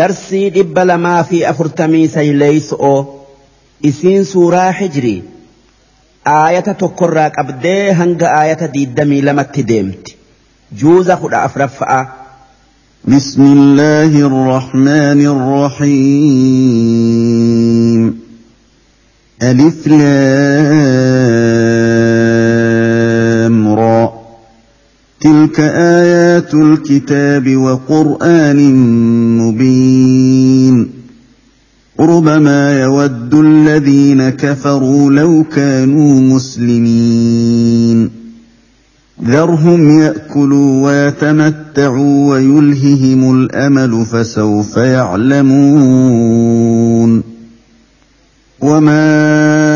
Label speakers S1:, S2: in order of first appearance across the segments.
S1: darsii dhibba lamaa fi afurtamii sayleeyso'oo isiin suuraa hijrii aayata tokkorraa qabdee hanga aayata diiddamii lamatti deemti juuza kudha afraffa'a
S2: بسم الله الرحمن الرحيم ألف لام تلك آيات الكتاب وقرآن مبين ربما يود الذين كفروا لو كانوا مسلمين ذرهم ياكلوا ويتمتعوا ويلههم الامل فسوف يعلمون وما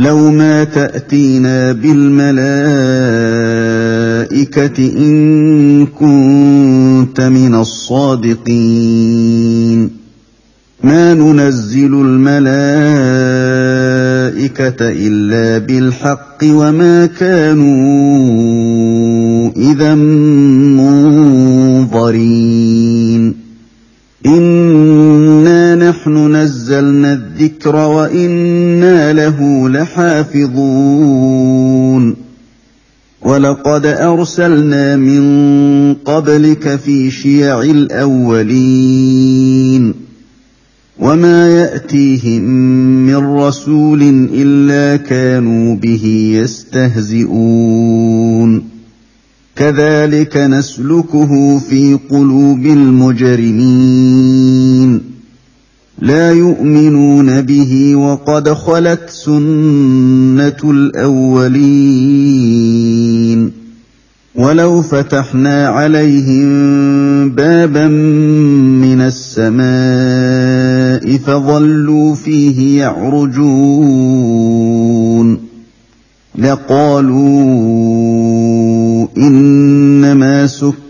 S2: لو ما تأتينا بالملائكة إن كنت من الصادقين. ما ننزل الملائكة إلا بالحق وما كانوا إذا منظرين. نحن نزلنا الذكر وإنا له لحافظون. ولقد أرسلنا من قبلك في شيع الأولين. وما يأتيهم من رسول إلا كانوا به يستهزئون. كذلك نسلكه في قلوب المجرمين. لا يؤمنون به وقد خلت سنة الأولين. ولو فتحنا عليهم بابا من السماء فظلوا فيه يعرجون. لقالوا إنما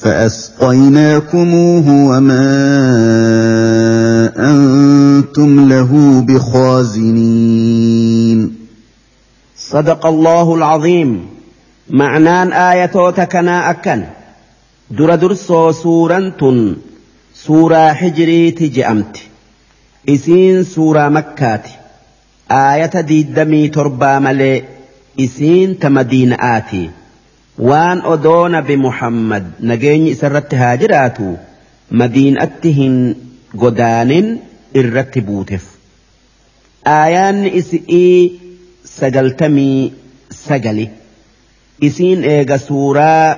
S2: فأسقيناكموه وما أنتم له بخازنين.
S1: صدق الله العظيم. معنان آياتوتك كنا أكن. در درسو سورة سورة حجريت جأمت إسين سورة مكات. آية ديدمي تربى ملي إسين تمدين آتي. Waan odoo nabi muhammad nageenyi isarratti haa jiraatu madiinatti hin godaanin irratti buuteef aayaanni isi'ii sagaltamii sagali isiin eega suuraa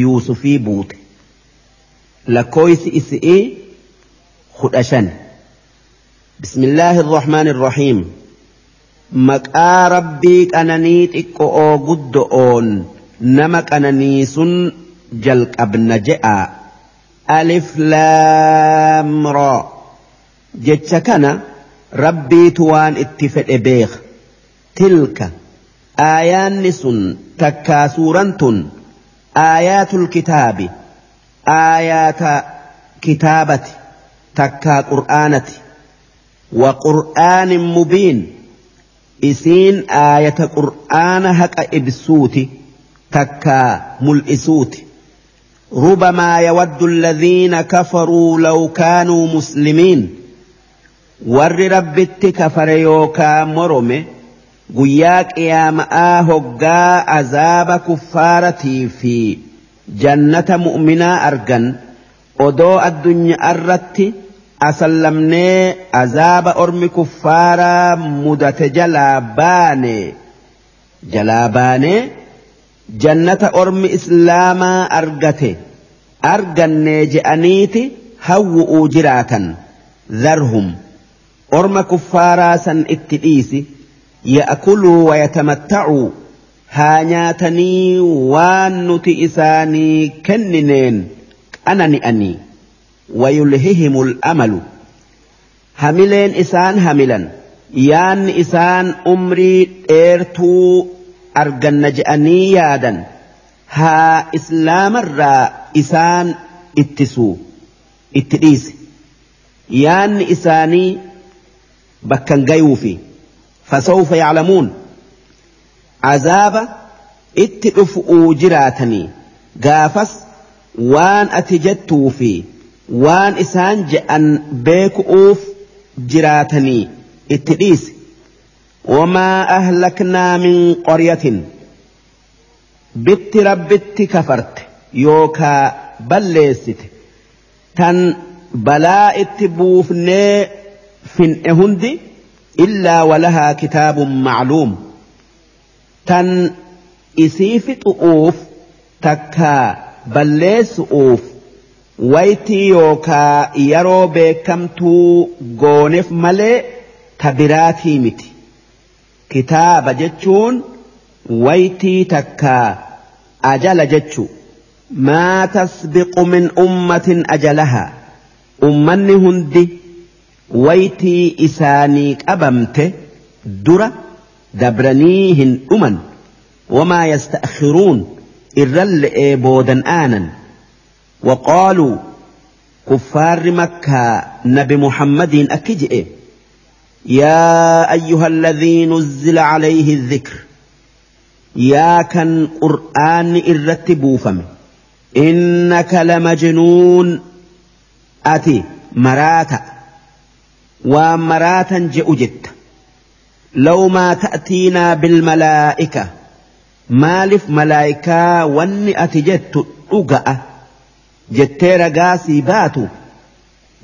S1: yuusufii buute lakkooysi isi'ii kudha shan بسم الله الرحمن الرحيم maqaa rabbii qananii xiqqo'oo guddo'oon nama qananii sun jalqabna je'a. Alif laamraa jecha kana rabbiitu waan itti fedhe beeka tilka aayaanni sun takkaa suuran tun aayaatul kitaabi. Aayaata kitaabati takkaa qur'aanati. Wa qur'aanin mubiin. Isiin aayata qur'aana haqa ibsuuti takkaa mul'isuuti. Rubamaa yawaddu alladhiina kafaruu law kaanuu muslimiin. Warri rabbitti kafare yookaa morome guyyaa qiyaama'aa hoggaa azaaba kuffaaratii fi jannata mu'minaa argan odoo addunyaa irratti asallamnee azaaba ormi kuffaaraa mudate jalaa baane jalaa baanee jannata ormi islaamaa argate argannee je'aniiti hawwu'uu jiraatan dharhum orma kuffaaraa san itti dhiisi ya'kuluu wayatamatta'uu haa nyaatanii waan nuti isaanii kennineen qanani'anii wayulhihimul amalu hamileen isaan hamilan yaanni isaan umrii dheertuu arganna je'anii yaadan haa islaamarraa isaan ittisuu itti dhiisi yaanni isaanii bakkan gayuufi fasawfa yaclamuun azaaba itti dhufu'uu jiraatanii gaafas waan ati jettuu fi waan isaan je'an beeku'uuf jiraatanii itti dhiisi وما أهلكنا من قرية بت ربت كفرت يوكا بلست تن بلاء التبوفني فن إهندي إلا ولها كتاب معلوم تن إسيف أوف تكا بلس أوف ويتي يوكا يرو بكمتو غونف ملي تبراتي متي كتاب جتشون ويتي تكا أجل جتشو ما تسبق من أمة أجلها أمني هندي ويتي إسانيك أبمت درة دبرنيهن أمن وما يستأخرون إرل إيبودا آنا وقالوا كفار مكة نبي محمد أكجئ يا أيها الذي نزل عليه الذكر يا كان قرآن الرتب فم إنك لمجنون أتي مراتا ومراتا جئجت لو ما تأتينا بالملائكة مالف ملائكة واني أتجت أقأ جتير قاسي باتو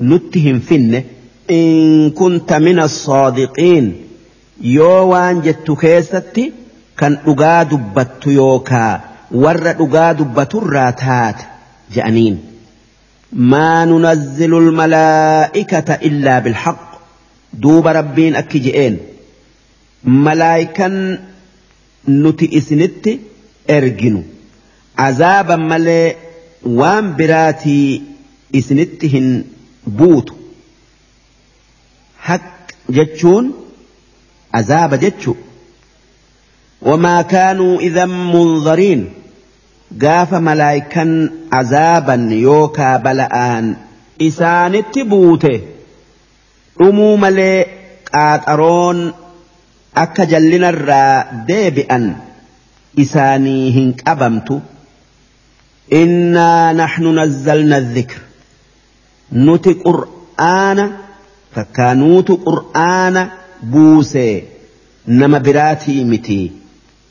S1: نتهم فنه إن كنت من الصادقين يوان جت كيستي كان أقا دبت يوكا ور أقا دبت الراتات جأنين ما ننزل الملائكة إلا بالحق دوب ربين أكجئين ملائكا نتي إسنت إرجنو عذابا ملي وان براتي إسنتهن بوتو حق جتشون عذاب جتشو. وما كانوا إذا منظرين قاف ملايكا عذابا يوكا بلآن. إسان التبوته أمو ملي قاترون أكا جلنا الرا ديبئا. إساني هنك أبمت إنا نحن نزلنا الذكر. نتي قرآن fakkaanuutu qur'aana buusee nama biraatii miti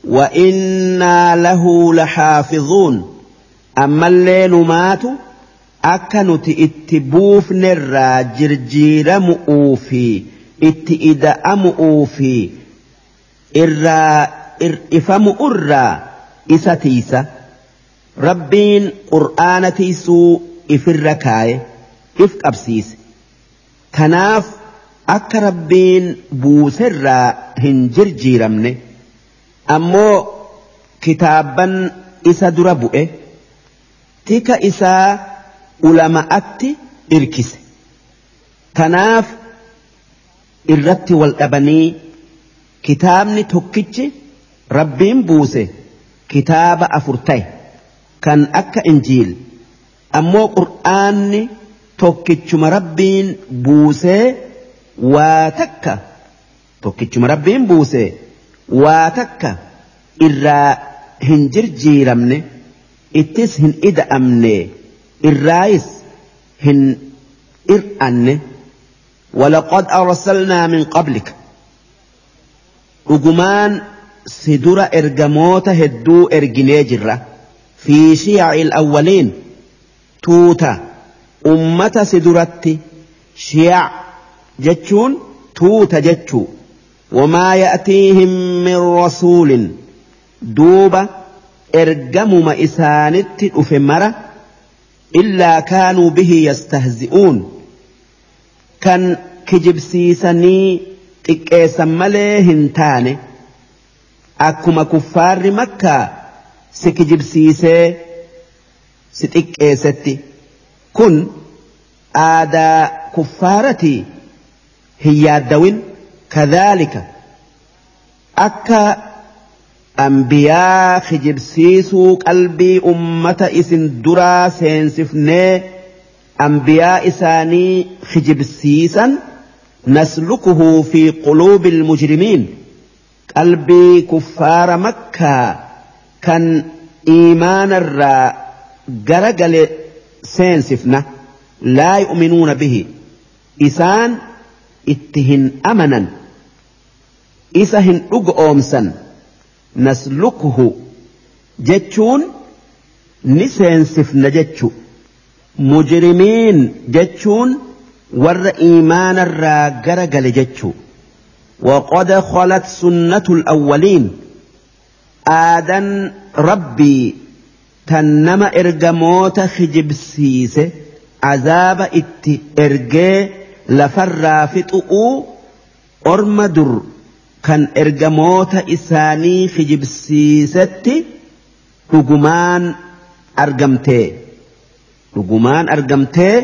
S1: وإنا له لحافظون أما اللي نمات أكنت اتبوف نرى جرجير مؤوفي اتئد أمؤوفي إرى إفم أرى إستيسة ربين قرآن تيسو إفركاي إفك أبسيس kanaaf akka rabbiin buuserraa hin jirjiiramne ammoo kitaabban isa dura bu'e tika isaa ulama'atti irkise. Tanaaf irratti wal dhabanii kitaabni tokkichi rabbiin buuse kitaaba afur ta'e kan akka injiil ammoo qur'aanni tokkichuma rabbiin buusee waa takka tokkichuma rabbiin buusee waa takka irraa hin jirjiiramne ittis hin ida'amne irraayis hin ir'anne ولقد أرسلنا من قبلك dura ergamoota hedduu erginee jirra fi shiyaci awwaliin tuuta ummata si duratti shiyac jechuun tuuta jechuu. Wamaa ya'tiihim min rasuulin. Duuba ergamuma isaanitti dhufe mara illaa kaanuu bihi yastahzi'uun. Kan kijibsiisanii xiqqeessan malee hin taane. Akkuma kuffaarri makkaa si kijibsiisee si xiqqeessetti كن آدا كفارتي هي الدوين كذلك أكا أنبياء خجر سيسو قلبي أمة إسن درا سينسفني أنبياء إساني خجر سيسا نسلكه في قلوب المجرمين قلبي كفار مكة كان إيمان الرا جرجل إيمان سينسفنا لا يؤمنون به. إسان اتهن أمنا. إسهن أقومسا نسلكه. جتشون نسينسفنا جتشو. مجرمين جتشون iimaanarraa gara gale jechuu وقد خلت سنة الأولين. آدن ربي تنما إرجموت خجب سيسه عذاب ات إرجي لفر فتؤو أرمدر كان إرجموت إساني خجب سيستي رجمان أرجمتي رجمان أرجمتي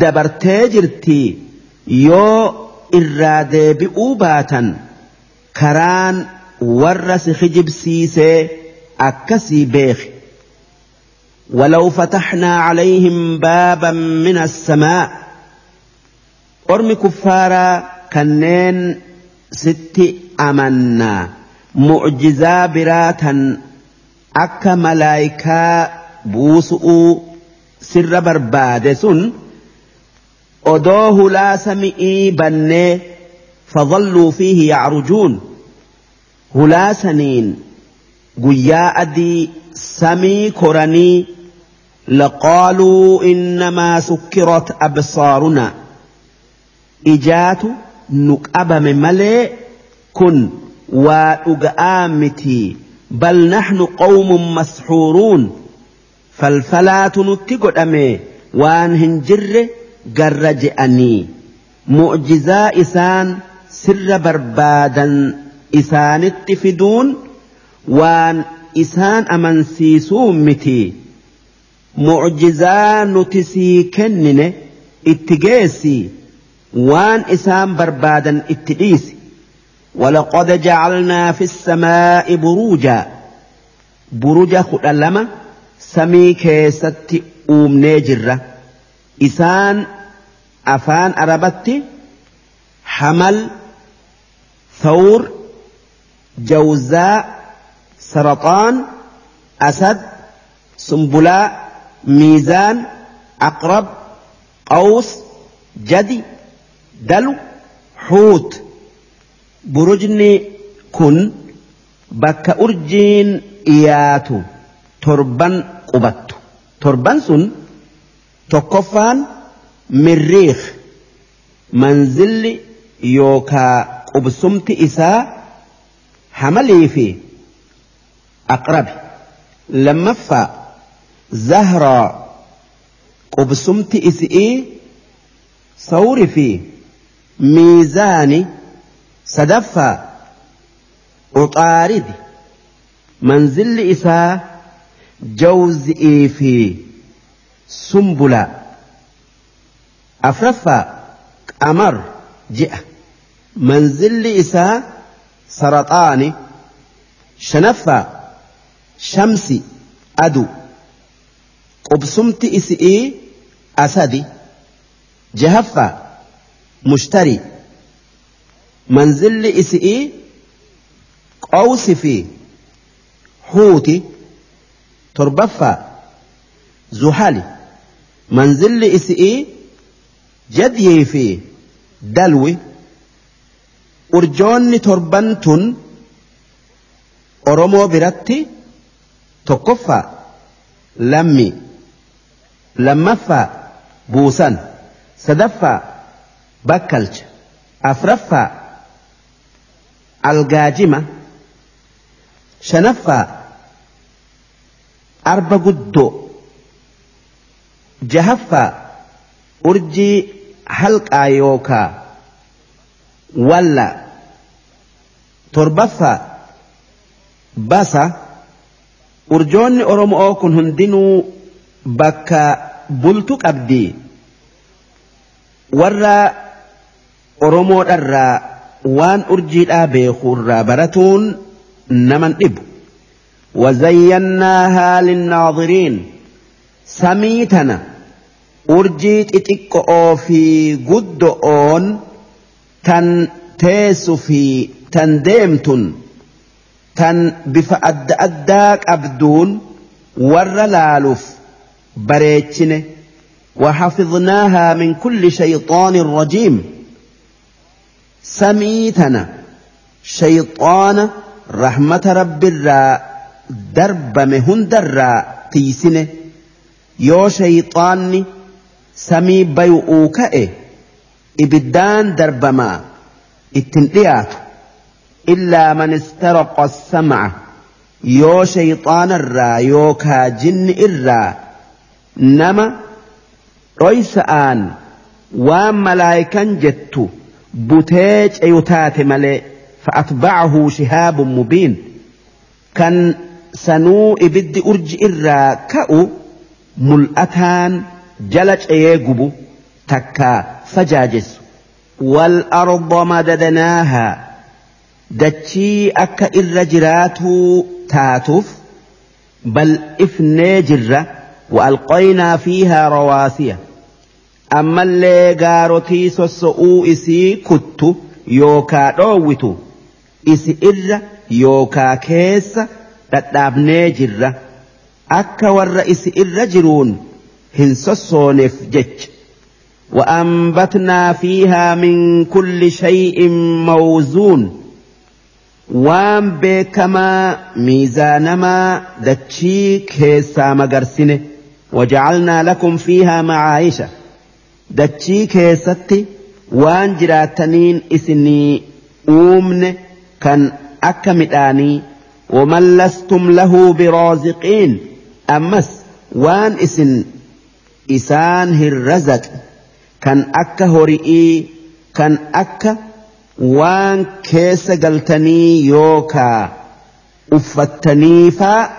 S1: dabartee jirti yoo irraa deebi'uu baatan karaan warra si kijibsiisee akkasii beeki ولو فتحنا عليهم بابا من السماء. أرمي كفارا كنين ست أمنا. معجزا براتا. أكا ملايكا بوسؤ سر بربادسون odoo hulaa sami'ii bannee fadhalluu fiihi yacrujuun hulaa saniin guyyaa adii samii koranii laqaaluu innamaa sukkirat absaaruna ijaatu nu qabame malee kun waa dhuga'aa miti bal naxnu qawmun masxuuruun falfalaatu nutti godhame waan hin jirre garra je'anii mu'jizaa isaan sirra barbaadan isaanitti fiduun waan isaan amansiisuu miti mu'jizaa nuti sii kennine itti geessi waan isaan barbaadan itti dhiisi ولقد جعلنا في السماء بروجا بروجا خلما سمي كيست أومني جرة إسان أفان أربت حمل ثور جوزاء سرطان أسد سنبلاء ميزان أقرب قوس جدي دلو حوت. برجني كن بك أرجين إياتو تربان قبت تربا سن تقفان مريخ. منزل يوكا قبسمت إساء حمليه فيه. أقرب. لما فا زهرة قبسمت إسئي إيه؟ صور في ميزاني صدفة أطارد منزل إساء جوزئي في سنبلة. أفرفا أمر جئة. منزل إساء سرطاني. شنفا شمسي أدو قبسمت إسئي أسدي جهفة مشتري منزل إسئي قوسفي حوتي تربفة زحالي منزل إسئي جديفي في دلوي أرجوني تربنتن أرمو برتي tokkoffaa lammi lammaffaa buusan sadaffaa bakkalcha afraffaa algaajima shanaffaa arba guddoo jahaffaa urjii halqaa yookaa walla torbaffaa basa urjoonni oromoo kun hundinuu bakka bultu qabdi warra oromoodharraa waan urjiidhaa beekuurraa baratuun naman dhibu وزيناها للناظرين سميتنا urjii xixiqqo'oo fi guddo'oon tan teessu fi tan deemtun tan بفأد أداك أبدون qabduun warra وحفظناها من كل شيطان رجيم سميتنا شيطان رحمة رب الراء درب مهندر الراء تيسن يو شيطاني سمي بيؤوكئ إبدان درب ما اتنقياتو إلا من استرق السمع يو شيطان الرا يو كاجن الرا. نما رئيس آن وام ملايكا جتو بوتيج أيوتات ملي فأتبعه شهاب مبين. كان سنو إبد أرج الرا كأو ملأتان جلج أيقب تكا فجاجس والأرض مددناها. Dachii akka irra jiraatuu taatuuf bal'ifnee jirra فيها رواسي أما اللي قاروتي سسؤو إسي كتو يوكا روتو إسي إر يوكا كيس تتابني جرة أكا ور إسي إر جرون hin sossooneef jech وأنبتنا فيها من كل شيء موزون وان بكما ميزانما دتشي كيسا مغرسنه وجعلنا لكم فيها معايشة دتشي كيستي وان جراتنين إسني أومن كان أكمداني ومن لستم له برازقين أمس وان إسن isaan hin razaq kan akka hori'ii kan akka waan keessa galtanii yookaa uffattaniifaa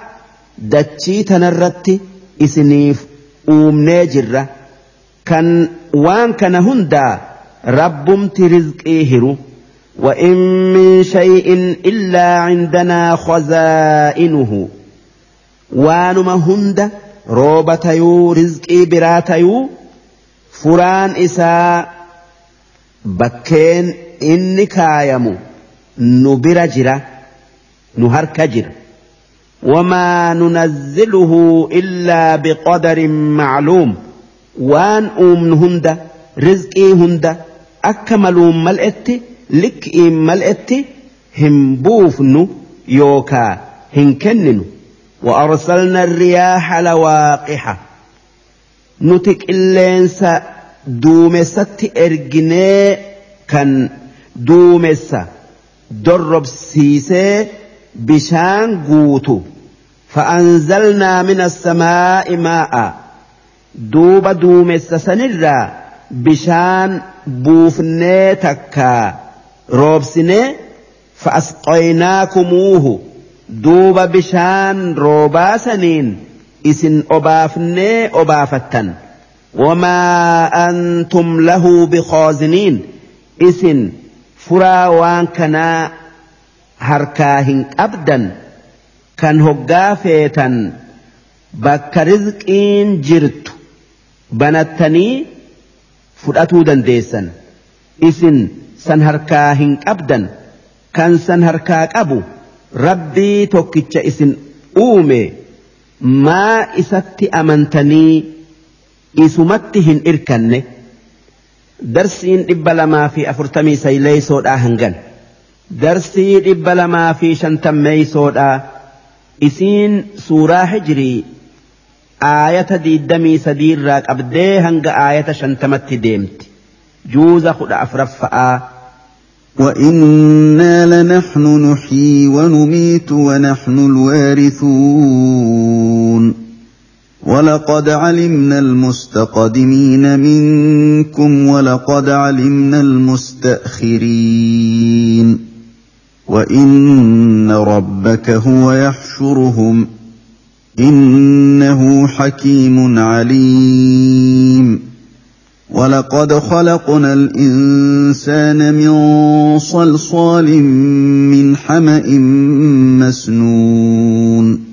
S1: dachii tanarratti isiniif uumnee jirra kan waan kana hundaa rabbumti rizqii hiru وإن من شيء إلا عندنا خزائنه وانما هند rizqii biraa tayuu furaan isaa bakkeen inni kaayamu nu bira jira nu harka jira. وما ننزله إلا بقدر معلوم وان أومن هند رزقي هند أكملوا ملئت لك إم ملئت هم بوفن يوكا هن كننو وأرسلنا الرياح لواقحة نتك اللينس دومست إرجني كان درب سيسي بشان قوتو فأنزلنا من السماء ماء دوب دومس سنرا bishaan buufnee takkaa roobsinee fa'asqoynaakumuuhu duuba bishaan roobaa saniin isin obaafnee obaafattan wamaa antum lahu bikooziniin isin furaa waan kanaa harkaa hin qabdan kan hoggaa feetan bakka rizqiin jirtu banattanii fudhatuu dandeessan isin san harkaa hin qabdan kan san harkaa qabu rabbii tokkicha isin uume maa isatti amantanii isumatti hin irkanne darsiin dhibba lamaa fi afurtamii sayleeysoodhaa hangan darsii dhibba lamaa fi shantammeeysoodhaa isiin suuraa hijirii aayata diiddamii sadiirraa qabdee hanga aayata shantamatti deemti juuza kudha afraffa'aa
S2: وإنا لنحن نحيي ونميت ونحن الوارثون ولقد علمنا المستقدمين منكم ولقد علمنا المستأخرين وإن ربك هو يحشرهم إنه حكيم عليم ولقد خلقنا الإنسان من صلصال من حمأ مسنون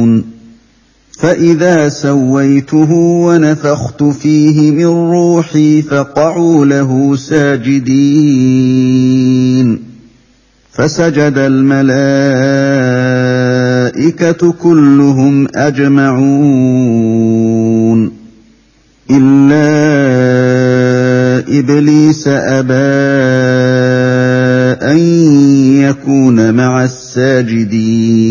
S2: فإذا سويته ونفخت فيه من روحي فقعوا له ساجدين. فسجد الملائكة كلهم أجمعون. إلا إبليس أبى أن يكون مع الساجدين.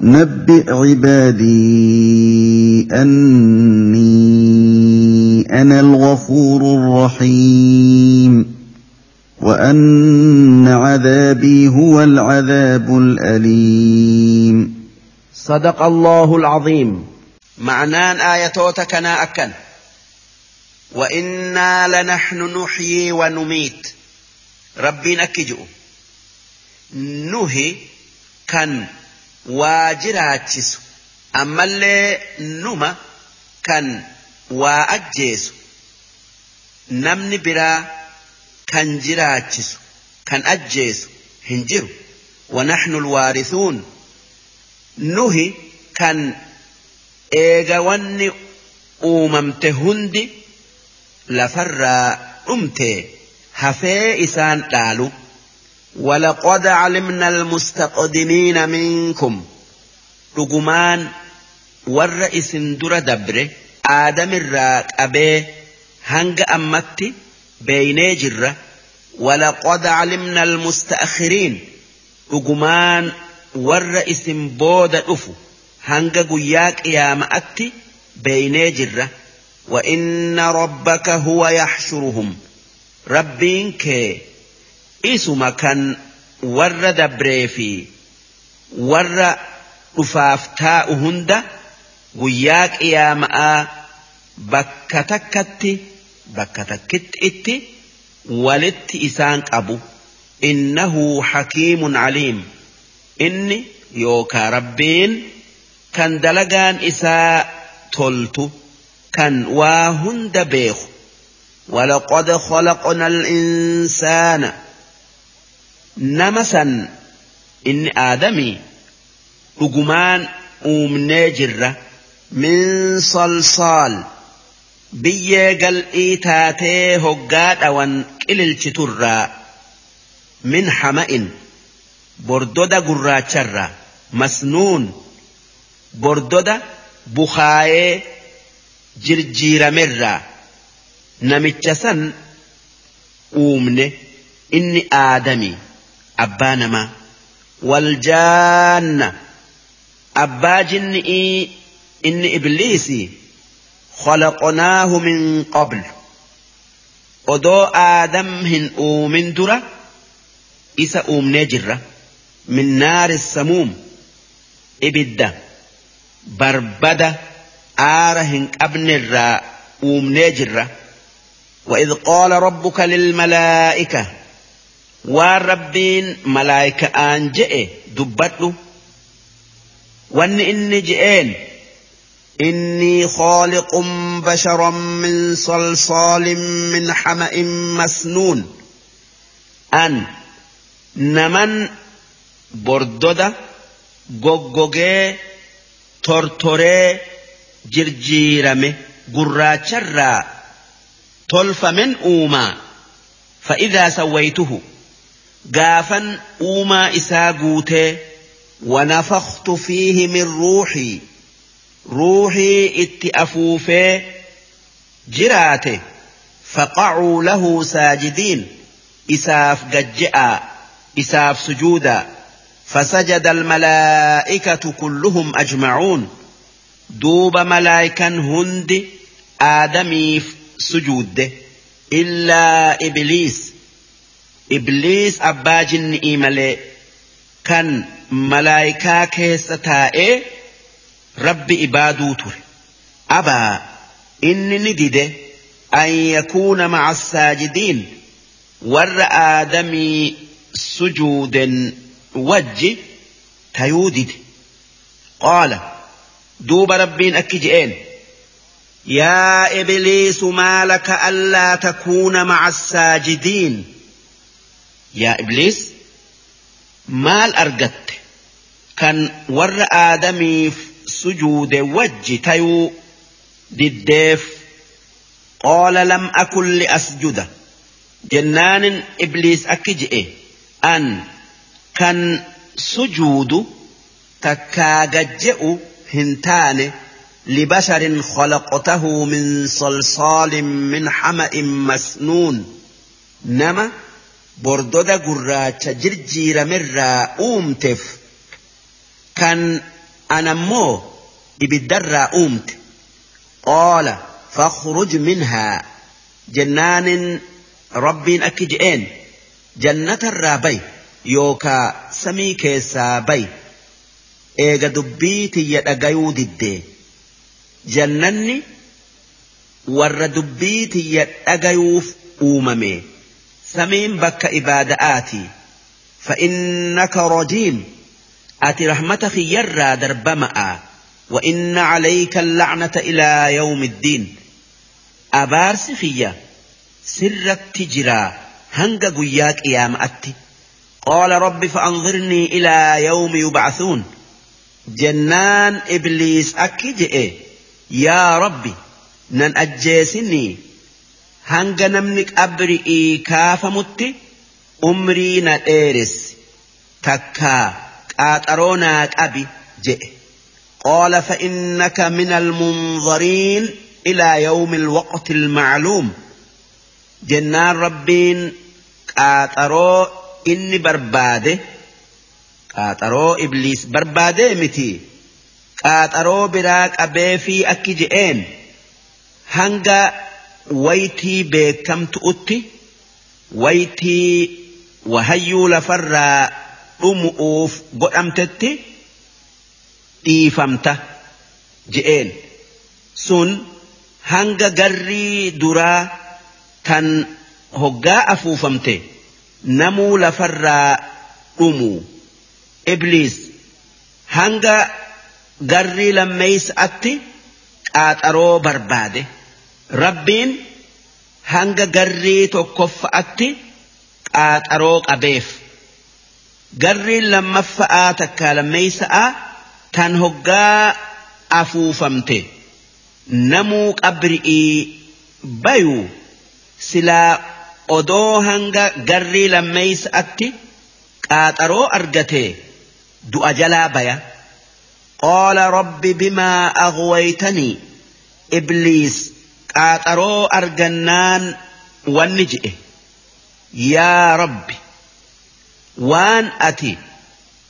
S2: نبئ عبادي أني أنا الغفور الرحيم وأن عذابي هو العذاب الأليم.
S1: صدق الله العظيم. معنان آياتوتك أكن وإنا لنحن نحيي ونميت. ربي نكجو. نهي كان واجراتشس أما اللي نما كان وأجيس نمني برا كان جراتشس كان أجيس هنجر ونحن الوارثون نهي كان وني uumamte hundi lafarraa dhumte hafee isaan dhaalu. ولقد علمنا المستقدمين منكم. رجمان والرئيس در دبر آدم الراك أبي هنگ أمتي بيني جرة ولقد علمنا المستأخرين. رجمان والرئيس بود أفو هنگ قياك يا مأتي بيني جرة وإن ربك هو يحشرهم. ربينك isuma kan warra dabree fi warra dhufaaf taa'u hunda guyyaa qiyaama'aa bakka takkatti bakka takkitti itti walitti isaan qabu innahu hakiimun aliim inni yookaa rabbiin kan dalagaan isaa toltu kan waa hunda beeku ولقد خلقنا الإنسان nama san inni aadamii dhugumaan uumnee jirra min salsaal biyyee gal'ii taatee hoggaa dhawan qililchiturraa min hama'in bordoda gurraacharraa masnuun bordoda bukaayee jirjiiramerraa namicha san uumne inni aadamii أبانما والجان أبا جنئي إن إبليس خلقناه من قبل ودو آدم هن أومن درة إسا أوم نجرة من نار السموم إبدا بربدا آرهن أبن الراء أوم وإذ قال ربك للملائكة waan rabbiin malaayika'aan je'e dubbadhu. Wanni inni je'een إني خالق بشرا من صلصال من حمأ مسنون أن نمن بردودة غوغوغي تورتوري جرجيرمي قراتشرا تلف من أوما فإذا سويته gaafan uumaa isaa guutee ونفخت فيه من روحي روحي itti afuufee jiraate فقعوا له ساجدين إساف ججئا إساف سجودا فسجد الملائكة كلهم أجمعون دوب ملائكا هند آدمي سجود إلا إبليس ibliis abbaa jinni malee kan malaayikaa keessa taa'ee rabbi ibaaduu ture. Abaa inni ni dide. An yakuuna maca saajidiin warra aadamii sujuuden wajji tayuu dide. Qaala duuba rabbiin akki je'een yaa ibliisu maalaka allaa takuuna maca saajidiin? يا إبليس مال أرقت كان ور آدمي سجود وجي تيو ديف قال لم أكن لأسجد جنان إبليس أكجئ أن كان سجود تكّاجئ هنتان لبشر خلقته من صلصال من حمأ مسنون نَمَا bordoda gurraacha jirjiiramerraa uumteef kan anammoo ibiddarraa uumte. Qoola fakhruj minhaa jennaanin rabbiin akki je'een jannatarraa bay yookaa samii keessaa bay eega dubbii tiyya dhagayuu diddee jannanni warra dubbii tiyya dhagayuuf uumame. Samiin bakka ibaada'aati فإنك رجيم. أتي رحمة خيرا دربمأ وإن عليك اللعنة إلى يوم الدين. أبارس خيّة سر التجرى هنگ قياك يا مأتي قال رب فأنظرني إلى يوم يبعثون. جنان إبليس أكجئ يا ربي نن أجيسني. هنگ نمنك أبرئي كافمت أمري نتيرس تكا قاطروناك أبي جئ قال فإنك من المنظرين إلى يوم الوقت المعلوم جنان ربين قاطرو إني برباده qaaxaroo ibliis barbaadee miti. Qaaxaroo biraa qabee fi akki je'een. Hanga waytii beekamtu'utti waytii wahayyuu lafarraa dhumu'uuf godhamtetti dhiifamta je'een sun hanga garrii duraa tan hoggaa afuufamte namuu lafarraa dhumu. ibliis hanga garrii lammeeysa'atti qaaxaroo barbaade rabbiin hanga garrii tokkoffa'atti qaaxaroo qabeef. Garriin lammaffa'aa takkaa lammeeysa'aa tan hoggaa afuufamte. Namuu qabri'ii bayu silaa odoo hanga garrii lammeeysa'atti qaaxaroo argatee du'a jalaa baya. Qaala rabbi bimaa aghwaytanii ibliis qaaxaroo argannaan wanni je'e yaa rabbi waan ati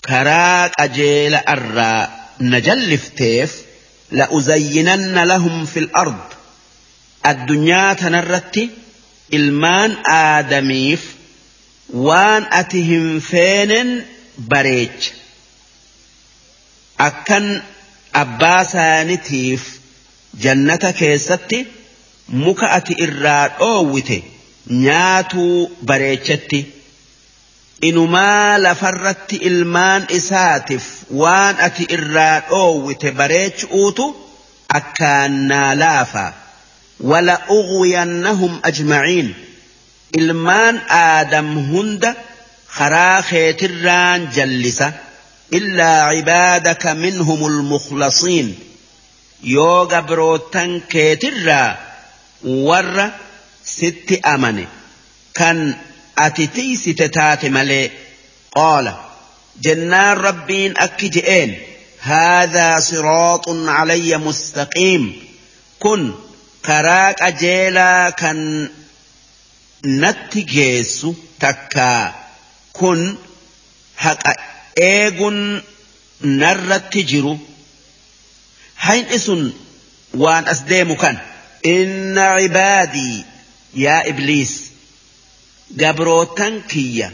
S1: karaa qajeela irraa na jallifteef la'uzayyinanna lahum fil ard addunyaa tanarratti ilmaan aadamiif waan ati hin feenen bareecha akkan abbaa saanitiif jannata keessatti muka ati irraa dhoowwite nyaatuu bareechatti inumaa lafarratti ilmaan isaatiif waan ati irraa dhoowwite bareechuutu akkaan naa laafa wala ughwiyannahum ajmaciin ilmaan aadam hunda karaa keetirraan jallisa illaa cibaadaka minhumul mukhlasiin yoo gabrootan keetirraa warra sitti amane. Kan ati tiisite taate malee qaala jennaan rabbiin akki je'een haadhaa sirooxun calayya mustaqiim. Kun karaa qajeelaa kan natti geessu takkaa kun haqa eegun narratti jiru. Hayni sun waan as deemu kan. Inna cibaadii yaa ibliis gabrootan kiyya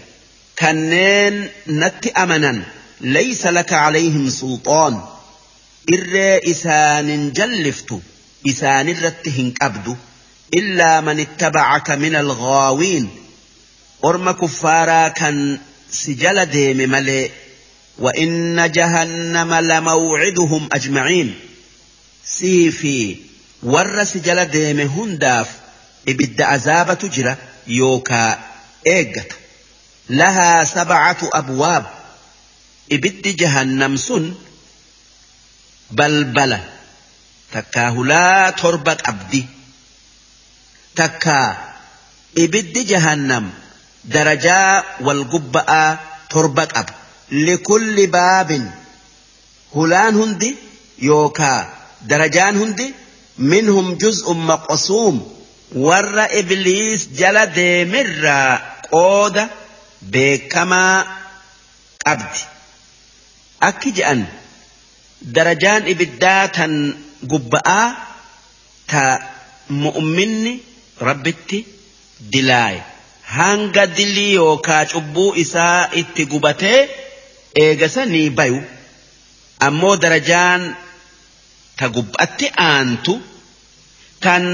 S1: kanneen natti amanan laysa laka calayhim sulxaan irree isaanin jalliftu isaanirratti hin qabdu إلا من اتبعك من الغاوين أرم كفارا كان سجل ديم ملئ وإن جهنم لموعدهم أجمعين سيفي ور سجل ديم هنداف إبد عذاب تجرى يوكا إيجت لها سبعة أبواب إبد جهنم سن بلبلة تكاهلا تربك أبدي takkaa ibiddi jahannam darajaa wal gubba'aa torba qaba likulli baabin hulaan hundi yookaa darajaan hundi minhum juz'un maqsuum warra ibliis jala deemirraa qooda beekamaa qabdi. Akki je'an darajaan ibiddaa tan gubba'aa ta mu'minni rabbitti dilaaye. Hanga dilii yookaa cubbuu isaa itti gubatee eegasanii bayu. Ammoo darajaan ta gubbatti aantu tan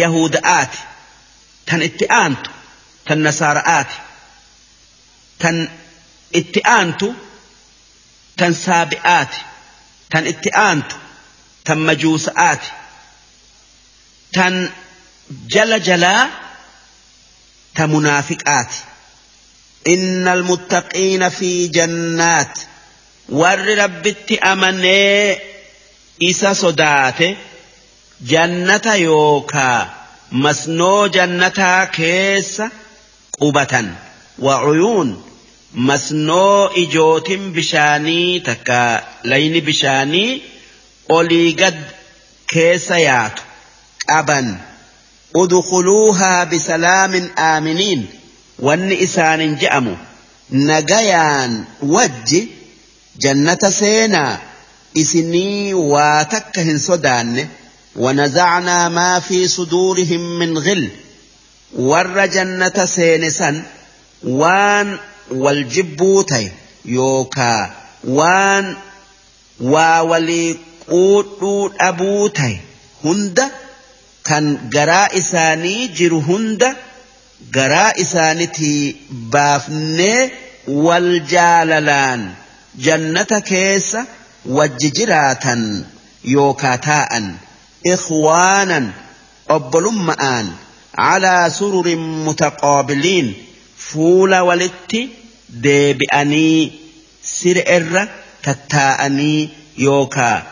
S1: yahuda'aati tan itti aantu tan nasaara'aati tan itti aantu tan saabi'aati tan itti aantu tan majuusa'aati tan jala jalaa ta munaafiqaati inna almuttaqiina fi jannaat warri rabbitti amanee isa sodaate jannata yookaa masnoo jannataa keessa qubatan wa'uyuun masnoo ijootin bishaanii takka layni bishaanii olii gad keessa yaatu qaban udkhuluuhaa bisalaamin aaminiin wanni isaanin je'amu nagayaan wajji jannata seenaa isinii waa takka hin sodaanne ونزعنا ما في صدورهم من غل ور جنة سينسا وان والجبوتي يوكا وان واولي قوت أبوتي هند كان جراء إساني جر هند جراء إسانتي بافني والجاللان جنة وججراتا يوكا تاءً إخوانا أبلمآن على سرر متقابلين فول ولت ديبئني سرئر تتاءني يوكا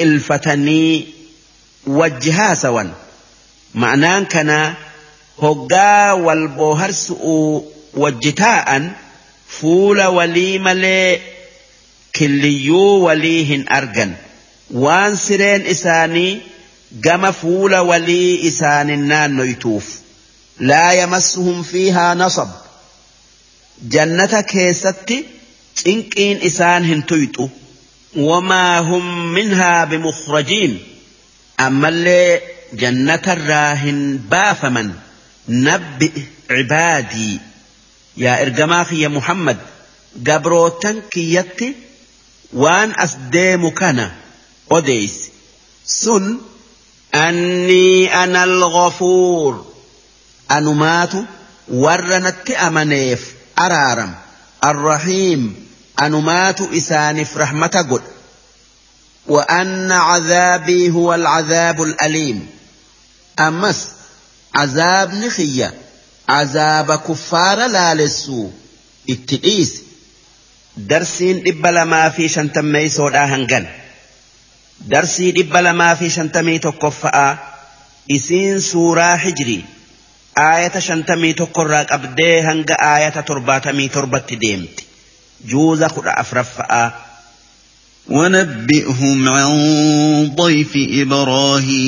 S1: الفتني وجها سوا معنان كان هقا والبوهرس وجتاء فول ولي ملي كليو وليهن أرجن waan sireen isaanii gama fuula walii isaanin naannoytuuf laa yamassuhum fiihaa nasab jannata keessatti cinqiin isaan hin tuyxu wamaa hum minhaa bimukhrajiin ammallee jannatarraa hin baafaman nabbi cibaadii yaa ergamaa kiyya muhammad gabrootan kiyyatti waan as deemu kana odeysi sun annii ana alghafuur anumaatu warra natti amaneef araaram arrahiim anumaatu isaaniif rahmata godha وأن عذابي هو العذاب الأليم أمس عذاب نخية عذاب كفار لا لسو اتئيس درسين إبلا ما في شنتمي سودا هنغن darsii dhibba lamaa fi shantamii tokkoffa'aa isiin suuraa hijrii aayata shantamii tokkorraa qabdee hanga aayata torbaatamii torbatti deemti juuza kudha afraffa'aa.
S2: ونبئهم عن ضيف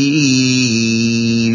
S2: إبراهيم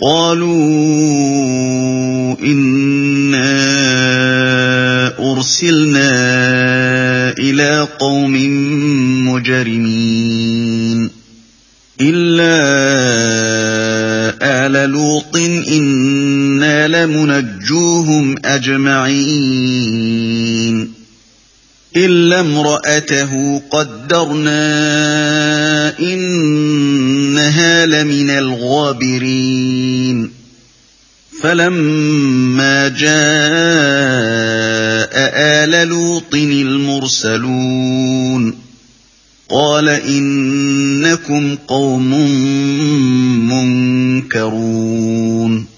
S2: قالوا إنا أرسلنا إلى قوم مجرمين إلا آل لوط إنا لمنجوهم أجمعين إلا امرأته قدرنا إنها لمن الغابرين. فلما جاء آل لوط المرسلون قال إنكم قوم منكرون.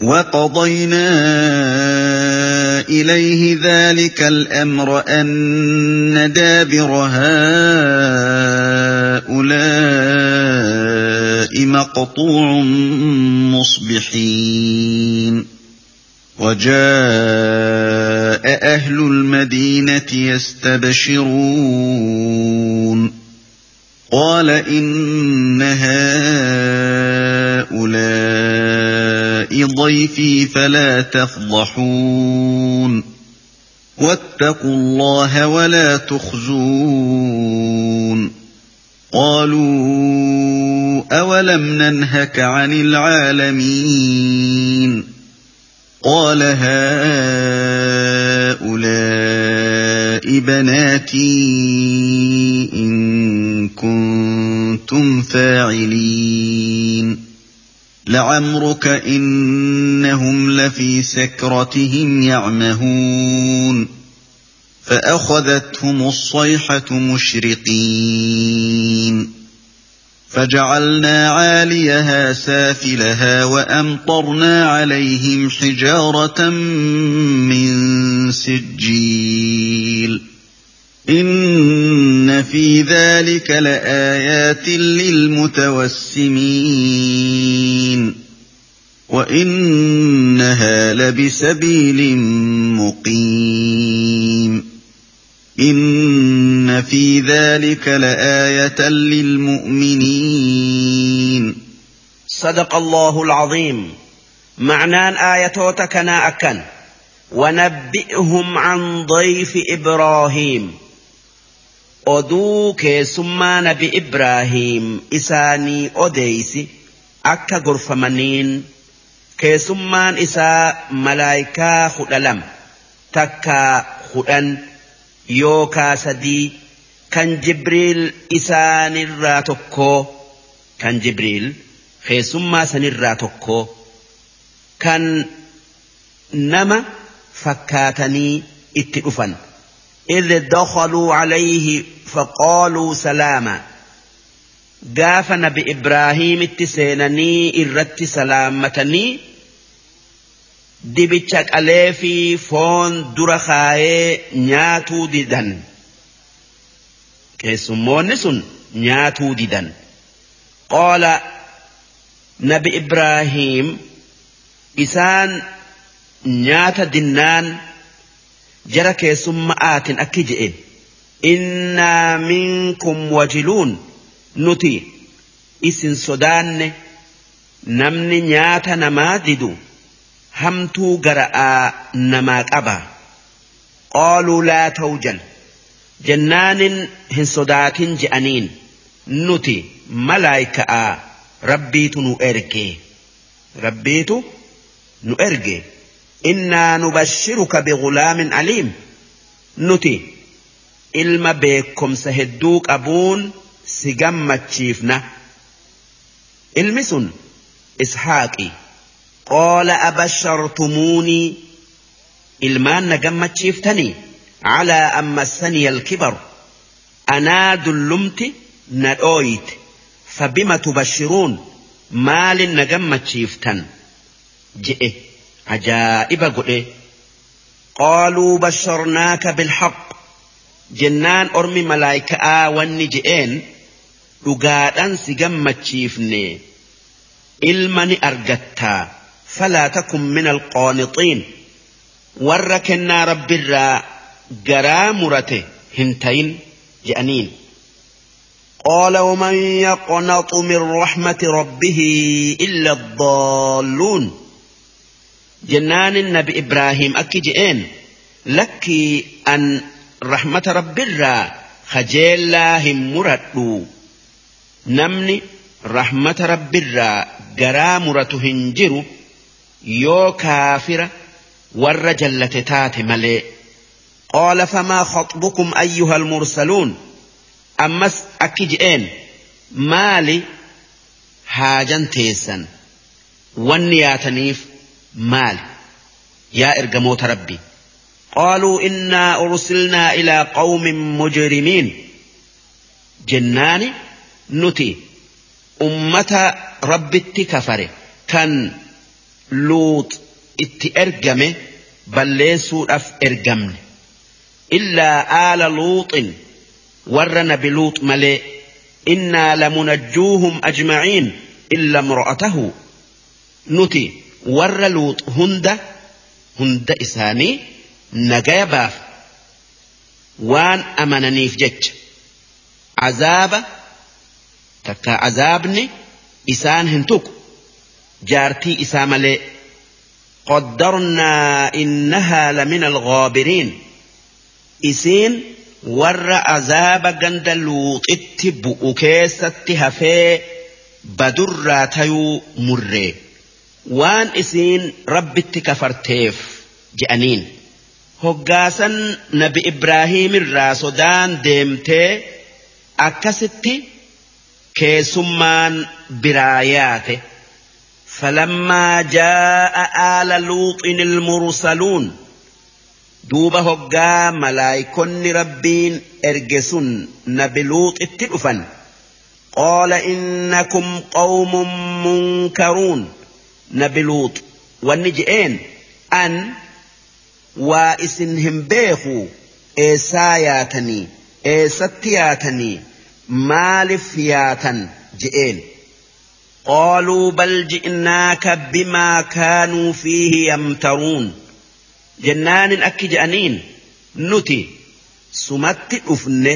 S2: وقضينا إليه ذلك الأمر أن دابر هؤلاء مقطوع مصبحين. وجاء أهل المدينة يستبشرون. قال إن هؤلاء ضيفي فلا تفضحون. واتقوا الله ولا تخزون. قالوا أولم ننهك عن العالمين؟ قال هؤلاء بناتي إن كنتم فاعلين. لعمرك إنهم لفي سكرتهم يعمهون فأخذتهم الصيحة مشرقين فجعلنا عاليها سافلها وأمطرنا عليهم حجارة من سجيل إن في ذلك لآيات للمتوسمين وإنها لبسبيل مقيم إن في ذلك لآية للمؤمنين
S1: صدق الله العظيم. معنان آياتك أكن ونبئهم عن ضيف إبراهيم. Oduu keessummaa nabi Ibraahiim isaanii odeysi akka gorfamaniin keessummaan isaa malaayikaa kudha lama takkaa kudhan yookaa sadii kan Jibriil isaanirraa tokkoo kan Jibriil keessummaa sanirraa tokkoo kan nama fakkaatanii itti dhufan. إذ دخلوا عليه فقالوا سلاما. قاف نبي إبراهيم اتسينني إرت سلامتني. دبتشك أليفي فون درخاي نياتو ديدن. كيسمون سن نياتو ديدن. قال نبي إبراهيم إسان نيات دنان jara keessumma'aatiin akki je'e innaa minkum wajiluun. Nuti isin sodaanne namni nyaata namaa didu hamtuu gara'aa namaa qaba. Qaaluu laa tawjal jennaanin hin sodaatin je'aniin. Nuti malaayika'a rabbiitu nu erge rabbiitu nu erge إنا نبشرك بغلام عليم نتي إلما بيكم سهدوك أبون سجمة تشيفنا إلمسن إسحاقي قال أبشرتموني. إلمان نجمة تشيفتني على أن مسني الكبر. أنا دلمت ندويت فبما تبشرون؟ مال نجمة تشيفتن عجائب قلي قالوا بشرناك بالحق. جنان أرمي ملايكا آوان نجئين. لقاد أنسي قمت تشيفني إلمني أرقتا فلا تكن من القانطين. وركنا رب الراء جرامرته هنتين. جأنين. قال ومن يقنط من رحمة ربه إلا الضالون. جنان النبي إبراهيم أكي جئين. لك أن رحمة رب الرا خجيل هم مردو نمني رحمة رب الرا قرا مرته هنجرو. يو كافرة ور جلت تات ملئ قال فما خطبكم أيها المرسلون. أمس أكجئين مالي حاجن تيسن. والنياتنيف مال. يا إرجموت ربي. قالوا إنا أرسلنا إلى قوم مجرمين. جناني نتي. أمة رب التكفر كان لوط اتئرجمه بلسوا أف إرجمني. إلا آل لوط ور نبي لوط ملئ. إنا لمنجوهم أجمعين إلا امرأته. نتي. ور لوط هند هند إساني نجايا باف وان أمنني في جج عذاب تكا عذابني إسان هنتوك جارتي إساملي قدرنا إنها لمن الغابرين isiin warra azaaba ganda luuxitti bu'u keessatti hafee badurraa tayuu murree. Waan isiin rabbitti kafarteef je'aniin hoggaasan nabi ibraahiimirraa sodaan deemtee akkasitti keessummaan biraa yaate فلما جاء آل لوط المرسلون duuba hoggaa malaayikonni rabbiin erge sun nabi luuxitti dhufan qaala innakum qawmun munkaruun nabi luux wanni je'een an waa isin hin beeku eessaa yaatanii eessatti yaatanii maaliif yaatan je'een قالوا بل جئناك بما كانوا فيه يمترون jennaanin akki je'aniin nuti sumatti dhufne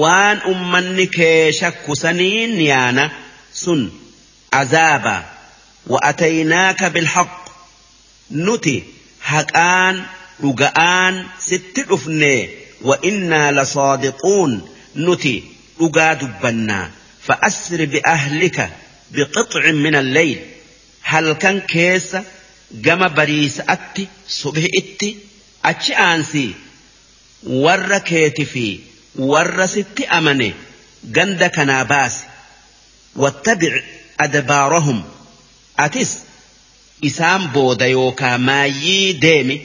S1: waan ummanni kee shakkusaniin yaana sun azaaba وأتيناك بالحق. نتي هكآن رجآن ست وإنا لصادقون. نتي أجاد بنا فأسر بأهلك بقطع من الليل. هل كان كيس جم بريس أتي صبح أتي؟ أتي أنسي ور في ور ست اماني جندك ناباس واتبع أدبارهم. Atis isaan booda yookaa maayyii deemi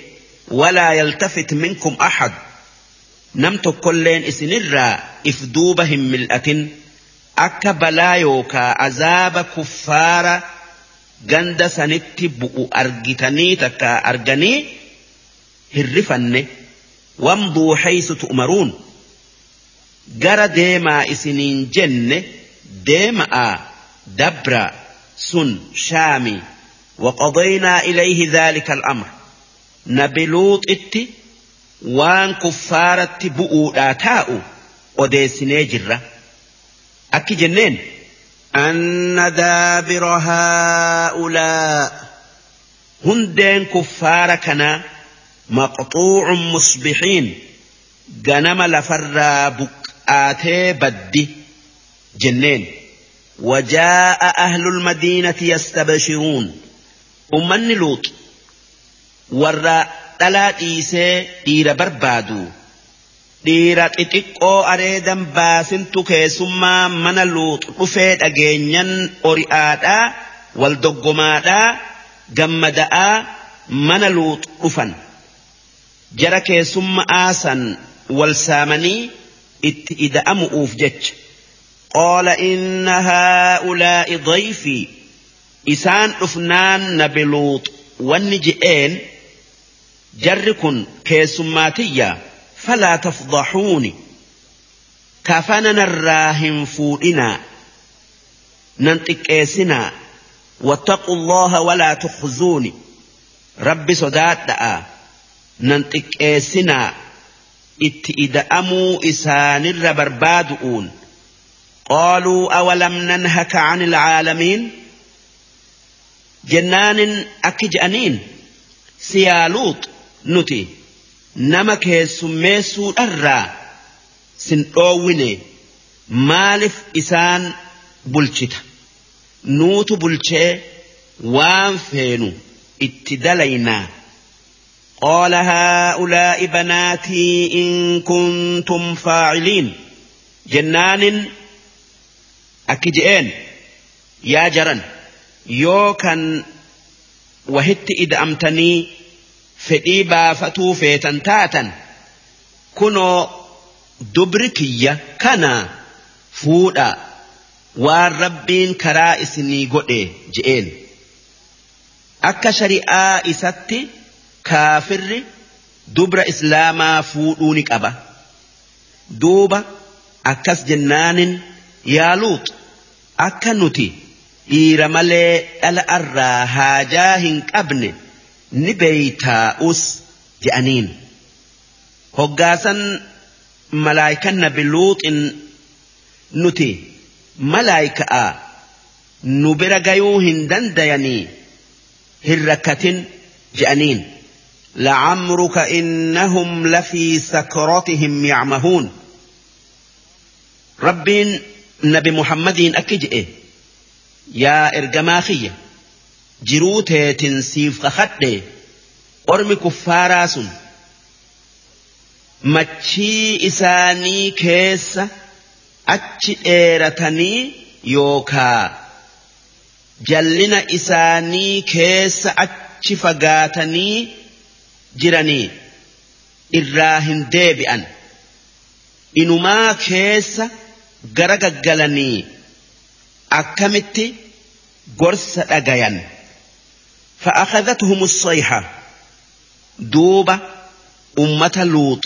S1: walaa yaltafit minkum ahad. Nam tokkolleen isinirraa if duuba hin mil'atin akka balaa yookaa azaaba kuffaara ganda sanitti bu'u argitanii takka arganii hirrifanne wamduu haysu tu'maruun gara deemaa isiniin jenne deema'a dabra sun shaami وقضينا إليه ذلك الأمر. نبلوط إتي وان كفارة بؤو تاؤ وديسني جرة. أكي جنين أن دابر هؤلاء هندين كفار كنا مقطوع مصبحين جنم لفر بكآتي بدي. جنين. وجاء أهل المدينة يستبشرون أمني لوط ورا تلا إيسي إير بربادو dhiira xixiqqoo areedan baasintu keessummaa mana luuxu dhufee dhageenyan ori'aadhaa wal doggomaadhaa gammada'aa mana luuxu dhufan jara keessummaa san wal saamanii itti ida'amu'uuf jecha قال إن هؤلاء ضيفي. إسان أفنان نبلوط. والنجئين جرك كيسماتية فلا تفضحوني. كفننا الراهن فورنا ننتكيسنا واتقوا الله ولا تخزوني. ربي صدات دعا. ننتكيسنا اتئد أمو إسان الربربادؤون awalam nanhaka can ilcaalamiin jennaanin akki je'aniin siyaaluut nuti nama keessummeessuudharraa sin dhoowwine maaliif isaan bulchita nuutu bulchee waan feenu itti dalaynaa قال هؤلاء بناتي إن كنتم فاعلين جنان أكجئين يا جرن يو كان وهت إذا أمتني fedhii baafatuu feetan taatan kunoo dubri kiyya kana fuudha waan rabbiin karaa isinii godhe je'een akka shari'aa isatti kaafirri dubra islaamaa fuudhuu ni qaba duuba akkas jennaanin yaaluut akka nuti dhiira malee dhala irraa haajaa hin qabne. ni beeytaa'us je'aniin hoggaasan malaayikan nabi luuxin nuti malaayika'a nu bira gayuu hin dandayanii hin rakkatin je'aniin لعمرك إنهم لفي سكرتهم يعمهون ربين نبي محمد أكجئ يا إرجماخيه jiruu teetin siif kakadhe ormi kuffaaraa sun machii isaanii keessa achi dheeratanii yookaa jallina isaanii keessa achi fagaatanii jiranii irraa hin deebi'an inumaa keessa gara gaggalanii akkamitti gorsa dhagayan. فأخذتهم الصيحة دوبة أمة لوط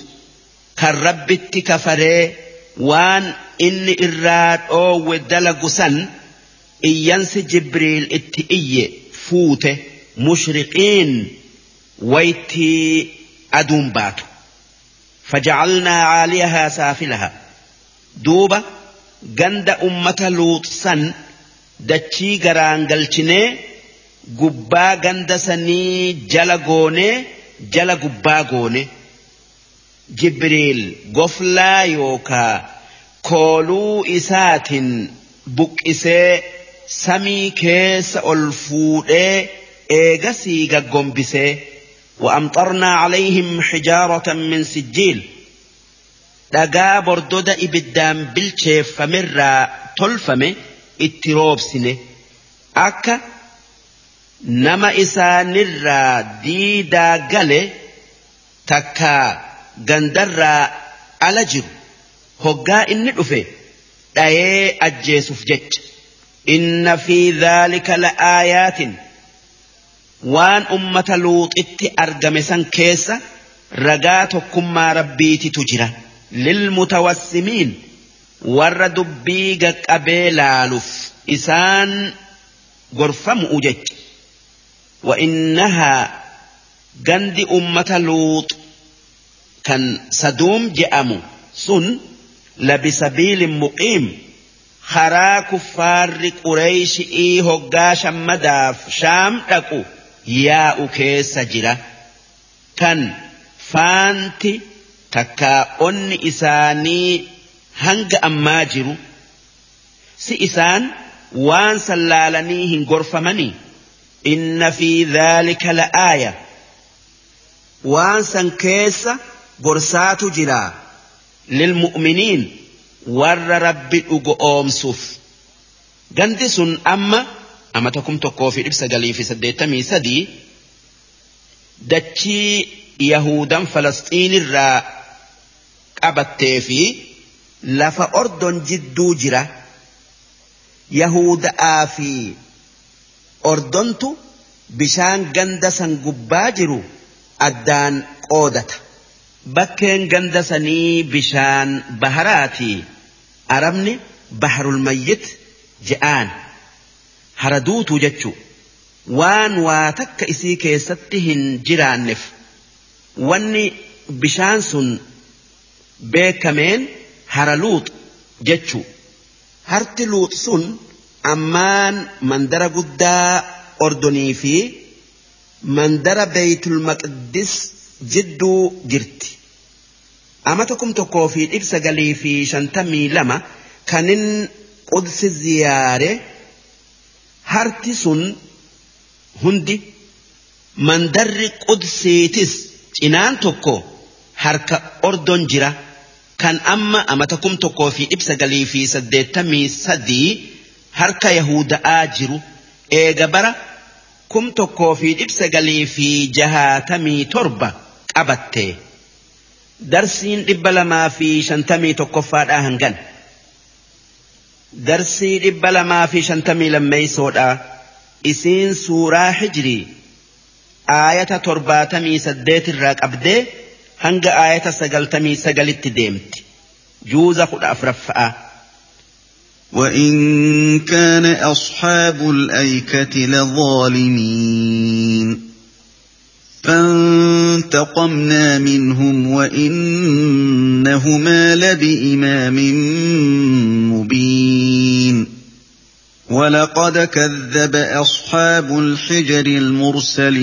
S1: كالرب كفري وان إن إراد أو ودلق سن إيانس جبريل اتئي فوته مشرقين ويتي أدوم باتو فجعلنا عاليها سافلها دوبة جند أمة لوط سن دتشي غرانجلشنيه gubbaa ganda sanii jala goonee jala gubbaa goone jibriil goflaa yookaa kooluu isaatiin buqqisee samii keessa ol fuudhee eegasii gaggombisee وأمطرنا عليهم حجارة من سجيل dhagaa bordoda ibiddaan bilcheeffamerraa tolfame itti roobsine. Akka nama isaanirraa diidaa gale takka gandarraa ala jiru. Hoggaa inni dhufe dhayee ajjeesuuf jecha. Inna fi dhaalika la'aayaatin waan ummata luuxitti argame san keessa ragaa tokkummaa rabbiititu jira lilmutawassimiin warra dubbii gaqqabee laaluuf isaan gorfamu'u jecha وإنها جند أمة لوط. كان سدوم جأمو سن لبسبيل مقيم. خرا كفار قريش إي هقا شمداف شام تكو يا أكيس جرا. كان فانتي takkaa onni isaanii hanga ammaa jiru si isaan waan sallaalanii hin gorfamanii inna fi dhaalika la'aaya waan san keessa gorsaatu jira lilmu'miniin warra rabbi dhugo oomsuuf gandi sun amma amata kum tokkoo fi dhibba sagalii fi saddeettamii sadii dachii yahudan falastiinirraa qabattee fi lafa ordon jidduu jira yahuda'aa fi ordontu bishaan ganda san gubbaa jiru addaan qoodata bakkeen ganda sanii bishaan baharaati arabni baharul mayyit je'aan haraduutu jechuu waan waa takka isii keessatti hin jiraanneef wanni bishaan sun beekameen hara luux jechuu. Harti luux sun ammaan mandara guddaa ordonii fi mandara beeytul maqdis jidduu jirti. Amata kum tokkoo fi dhibsa galii fi shantamii lama kanin qudsi ziyaare harti sun hundi mandarri qudsiitis cinaan tokko harka ordon jira kan amma amata kum tokkoo fi dhibsa galii fi saddeettamii sadii harka yahuda'aa jiru eega bara kum tokkoo fi dhibsa galii fi jahaatamii torba qabatte darsiin dhibba lamaa fi shantamii tokkoffaadhaa hangan darsii dhibba lamaa fi shantamii lammeeysoodhaa isiin suuraa hijirii aayata torbaatamii saddeet irraa qabdee hanga aayata sagaltamii sagalitti deemti juuza kudha afraffa'a.
S2: وإن كان أصحاب الأيكة لظالمين فانتقمنا منهم وإنهما لبإمام مبين ولقد كذب أصحاب الحجر المرسلين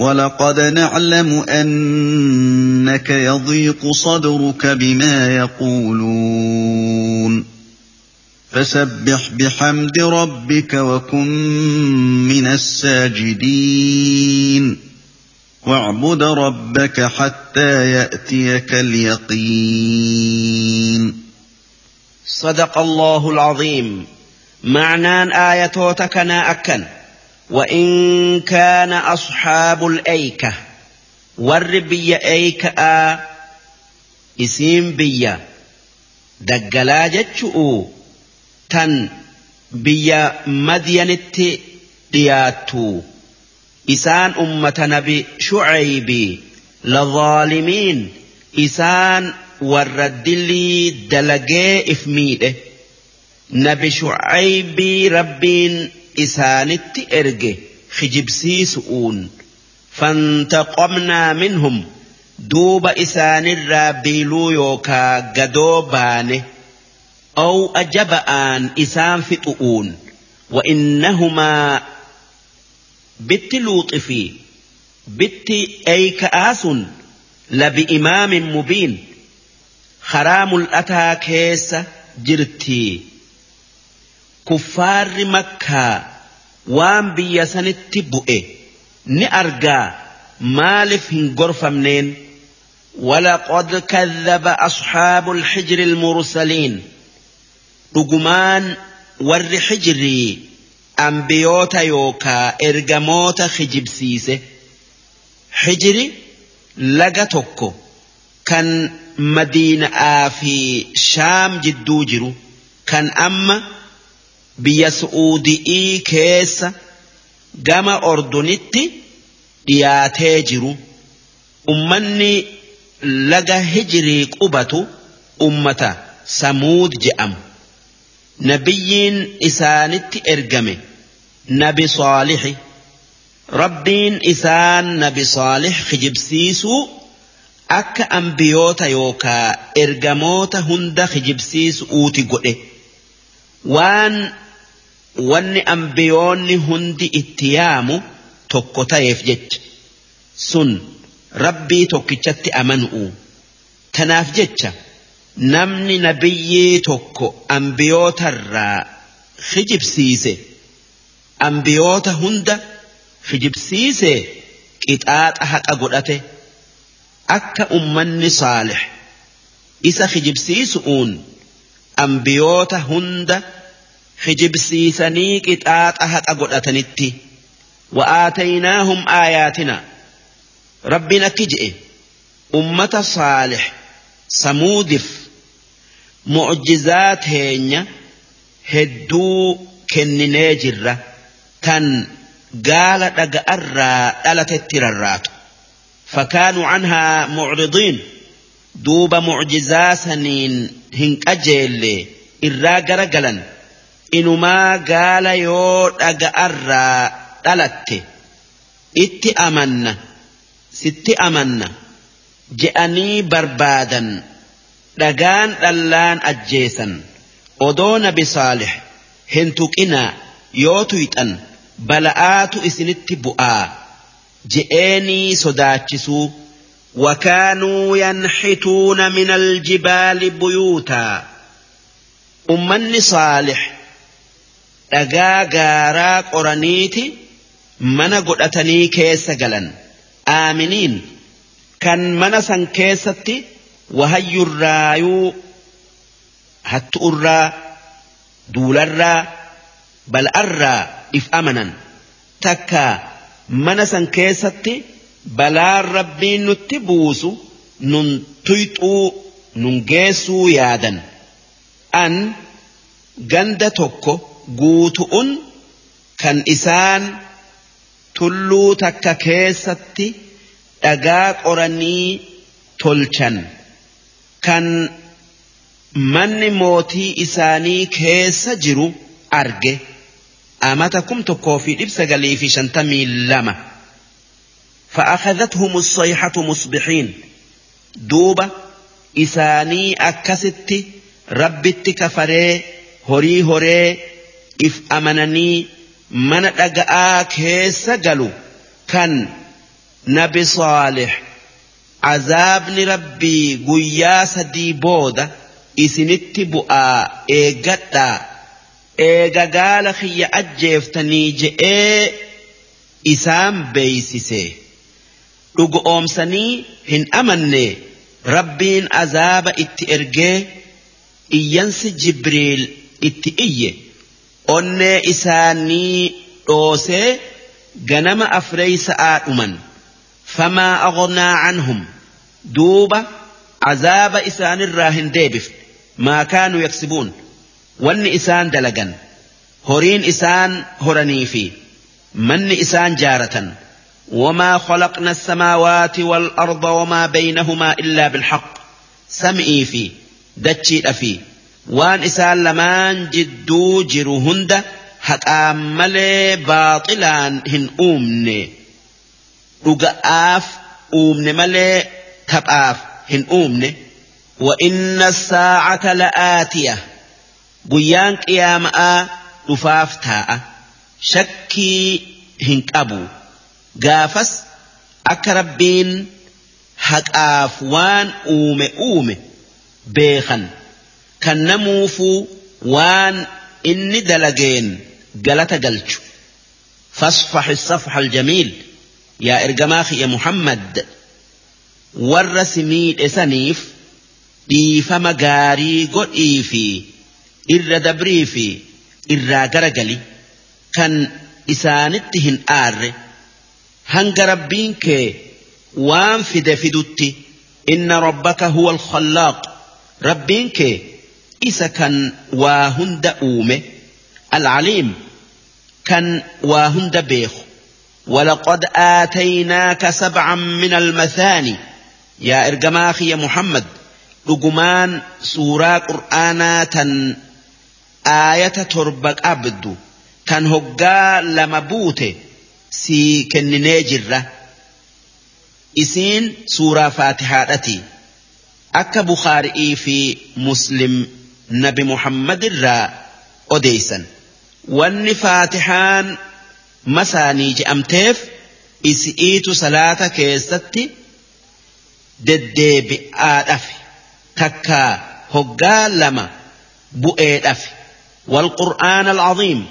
S2: ولقد نعلم أنك يضيق صدرك بما يقولون فسبح بحمد ربك وكن من الساجدين واعبد ربك حتى يأتيك اليقين
S1: صدق الله العظيم. معنى آياتنا أكن. وإن كان أصحاب الأيكة والربية أيكة إسيم بيا دقلا تن بيا مدينت دياتو. إسان أمة نبي شعيب لظالمين إسان ورد والردلي دلقي إفميله نبي شعيب ربين erge kijibsiisu'uun fantaqomnaa minhum duuba isaanirraa biiluu yookaa gadoo baane ow ajaba'aan isaan fixu'uun وإنهما بت لوط في بت أي كآس لبإمام مبين خرام الأتى كيس جرتي كفار مكة وان بيسن التبؤ نأرقى مالف هنقرف منين ولقد كذب أصحاب الحجر المرسلين رجمان ور حجري أنبيوتا يوكا إرجموتا خجبسيسه حجري لغا توكو كان مدينة في شام جدو جرو كان أما biyya su'uudi'ii keessa gama ordunitti dhiyaatee jiru. Ummanni laga hijirii qubatu ummata samuud je'amu nabiyyiin isaanitti ergame nabi saalixi rabbiin isaan nabi saalix kijibsiisuu akka ambiyoota yookaa ergamoota hunda kijibsiisu uuti godhe. Waan wanni ambiyoonni hundi itti yaamu tokko ta'eef jecha. Sun rabbii tokkichatti amanu'u. Tanaaf jecha namni nabiyyii tokko ambiyootarraa kijibsiise ambiyoota hunda kijibsiise qixaaxa haqa godhate. Akka ummanni saalix isa kijibsiisu'uun ambiyoota hunda hijibsiisanii qixaaxa haqa godhatanitti. Wa'aataynaahum aayaatina. Rabbiin akki je'e. Ummata saalix samuudif mu'jizaat teenya hedduu kenninee jirra. Tan gaala dhaga'arraa dhalatetti rarraatu. Fakaanuu canhaa mucridiin duuba mu'jizaa saniin hin qajeelle irraa gara galan هنقجل إرا قرقلا إنما قال يو أرى دلت إت أمنا ست أمنا جأني بربادا دقان دلان أجيسا أدون بصالح هنتقنا يوتيتا بلآت إسنت بؤا جئني صداتشسو وكانوا ينحتون من الجبال بيوتا أمني صالح dhagaa gaaraa qoraniiti mana godhatanii keessa galan. Aaminiin kan mana san keessatti wahayyurraayuu hattu'urraa duularraa bal'arraa if amanan. Takka mana san keessatti balaan rabbiin nutti buusu nun tuyxuu nun geessuu yaadan. An ganda tokko guutu'un kan isaan tulluu takka keessatti dhagaa qoranii tolchan kan manni mootii isaanii keessa jiru arge amata kum tokkoo fi dhibba sagalii fi shantamii lama فأخذتهم الصيحة مصبحين دوبة إساني أكست ربت كفري هري هري if amananii mana dhaga'aa keessa galu kan nabi saalix azaabni rabbii guyyaa sadii booda isinitti bu'aa eeggadhaa eega gaala kiyya ajjeeftanii je'ee isaan beeysise. Dhugu oomsanii hin amanne rabbiin azaaba itti ergee iyyansi jibriil itti iyye onnee isaanii dhoosee ganama afreeysa'aa dhuman famaa aghnaa canhum duuba azaaba isaanirraa hin deebifne maa kaanuu yaksibuun wanni isaan dalagan horiin isaan horanii fi manni isaan jaaratan وما خلقنا السماوات والأرض وما بينهما إلا بالحق سمئي في دتشي أفي waan isaan lamaan jidduu jiru hunda haqaan malee baaxilaan hin uumne dhuga'aaf uumne malee taphaaf hin uumne وإن الساعة لآتية taa'a shakkii hin qabu gaafas akka rabbiin haqaaf waan uume uume beekan كان نموفو وان إني دلجين قلت قلت فاصفح الصفح الجميل يا ارقماخي يا محمد والرسمين إسانيف ديفا مقاري قد إيفي إرى دبريفي إرى قرقلي كان إسانتهن آر هنق ربينك وان فدفدت إن ربك هو الخلاق ربينك isa kan waa hunda uume alcaliim kan beeku ولقد آتيناك سبعا من المثاني يا إرجماخي يا محمد suuraa qur'aanaa tan aayata torba qabdu tan hoggaa lama buute sii kenninee jirra isiin suuraa faatihaadhati akka bukhaari'ii fi muslim نبي محمد الراء أديسا والنفاتحان مساني أمتيف إسئيت صلاة كيستي ددي بآدف تكا هقا لما بؤيت بؤيدف والقرآن العظيم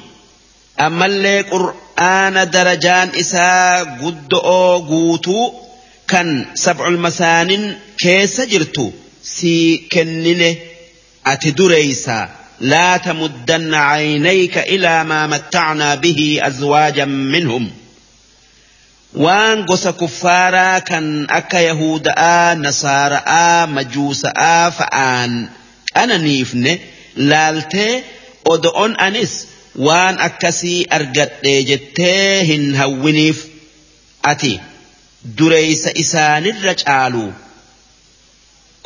S1: أما اللي قرآن درجان إساء قد قوتو كان سبع المسانين كيس جرتو. سي كنينه ati dureysaa laa tamuddanna caynayka ilaa maa mattacnaa bihi azwaajan minhum. Waan gosa kuffaaraa kan akka yahuuda'aa nasaara'aa majuusa'aa fa'aan qananiifne laaltee odo'on anis waan akkasii argadhee jettee hin hawwiniif. Ati dureysa isaanirra caalu.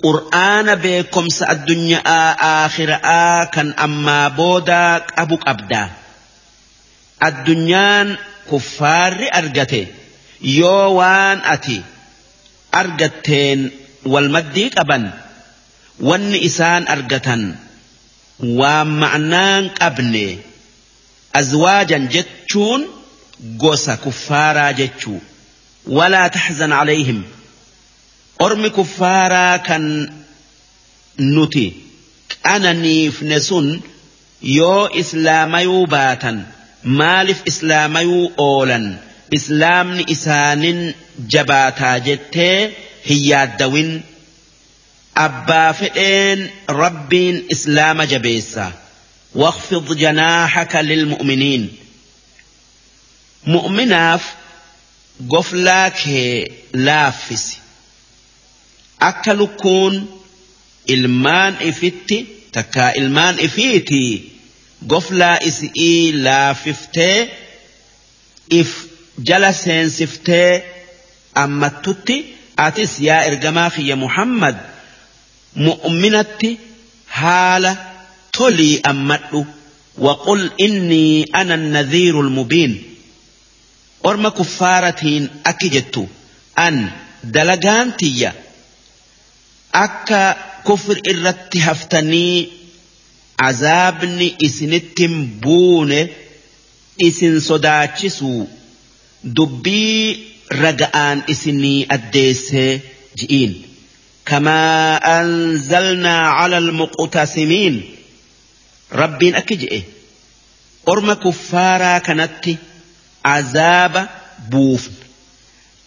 S1: Qur'aana beekomsa addunyaa aakhira'aa kan ammaa boodaa qabu qabda. Addunyaan kuffaarri argate. yoo waan ati argatteen wal maddii qaban wanni isaan argatan waan ma'naan qabne azwaajan jechuun gosa kuffaaraa jechuu walaa taxzan calayhim ormi kuffaaraa kan nuti qananiifne sun yoo islaamayuu baatan maaliif islaamayuu oolan islaamni isaanin jabaataa jettee hin yaaddawin abbaa fedheen rabbiin islaama jabeessa واخفض جناحك للمؤمنين مؤمناف قفلاك لافس أكلكون ilmaan ifitti takkaa ilmaan ifiiti goflaa isii laafiftee if jala seensiftee ammattutti atis yaa ergamaa kiyya muhammad mu'minatti haala tolii ammadhu وقل إني أنا النذير المبين أرم كفارتين أكجت أن دلقان تيّا akka kufri irratti haftanii azaabni isinittin buune isin sodaachisu dubbii raga'aan isinii addeesse ji'iin. كما أنزلنا على rabbiin akki أكجئ أرم kuffaaraa kanatti azaaba بوفن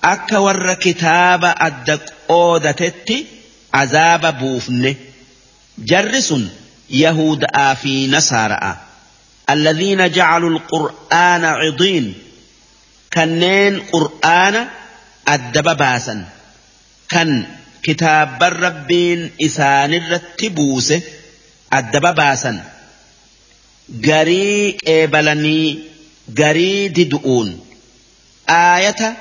S1: akka warra kitaaba adda qoodatetti azaaba buufne. Jarri sun yahuda'aa fi nasaara'a. Alladhiina jacalu alqur'aana cidiin. Kanneen qur'aana addaba baasan. Kan kitaaban rabbiin isaanirratti buuse addaba baasan. Garii qeebalanii garii didu'uun. Aayata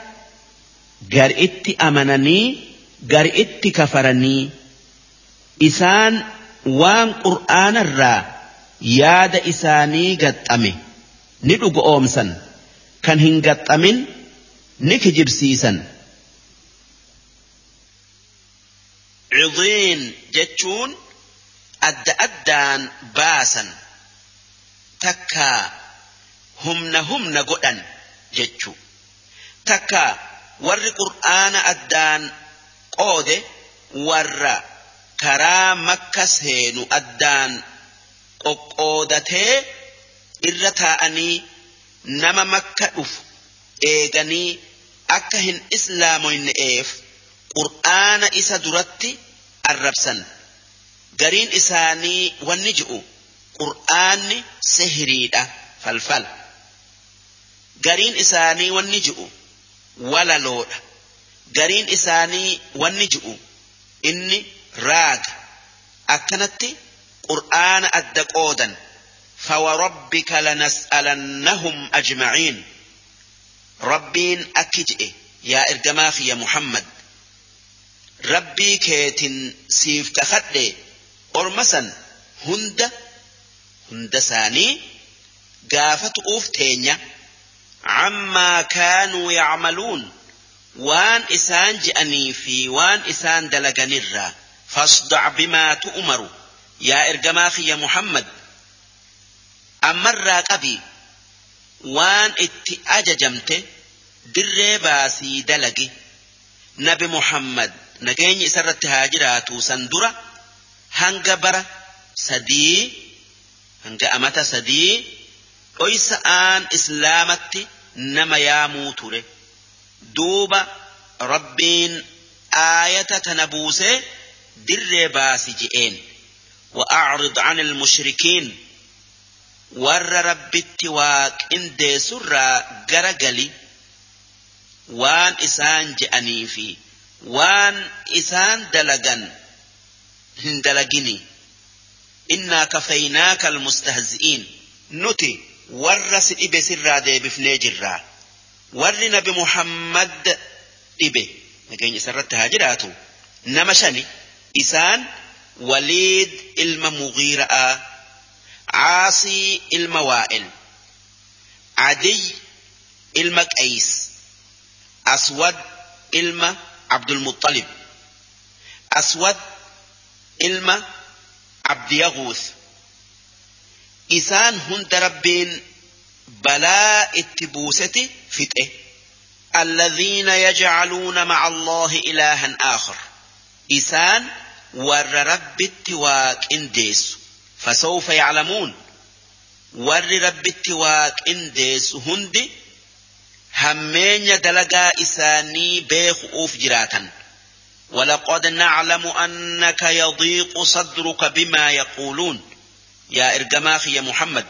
S1: garitti amananii gar itti kafaranii isaan waan qur'aanarraa yaada isaanii gaxxame ni dhugoomsan kan hin gaxxamin ni kijibsiisan. Cidiin jechuun adda addaan baasan takkaa humna humna godhan jechuu takkaa warri qur'aana addaan qoode warra karaa makka seenu addaan qoqqoodatee irra taa'anii nama makka dhufu eeganii akka hin islaamoyne'eef qur'aana isa duratti arrabsan gariin isaanii wanni ji'u qur'aanni sihiriidha falfala gariin isaanii wanni ji'u walaloodha gariin isaanii wanni ji'u inni raaga akkanatti qur'aana adda qoodan فوربك لنسألنهم أجمعين ربين أكجئ يا إرجماخ يا محمد ربي كيت سيف كخدي أرمسا هند هند ساني قافت أوف تينيا عما كانوا يعملون وان اسان جاني في وان اسان دلغنرا فاصدع بما تؤمر يا ارجماخي يا محمد أمر ابي وان ات اججمت در باسي دلغي نبي محمد نجيني سرت هاجرات سندرا هنگا برا سدي هنگا امتا سدي ويسان اسلامتي نما يا موتوري duuba rabbiin aayata tana baasi je'een وأعرض عن المشركين warra rabbitti waaqindeessurraa gara gali waan isaan je'anii fi waan isaan dalagan hin dalagini innaa kafaynaaka almustahzi'iin nuti warra si dhibe sirraa deebifnee jirraa warri nabi muhammad dhibe nageenya isarratti haa jiraatu nama shani isaan waliid ilma mugiira'aa عاصي الموائل عدي المقيس أسود الم عبد المطلب أسود الم عبد يغوث إسان هند ربين بلاء التبوسة فتئة. الذين يجعلون مع الله إلها آخر. إسان ور رب التواك انديسو. فسوف يعلمون. ور ربت واك انديس هندي همين دلقا إساني بيخ أوف جراتا. ولقد نعلم أنك يضيق صدرك بما يقولون. يا إرجماخ يا محمد.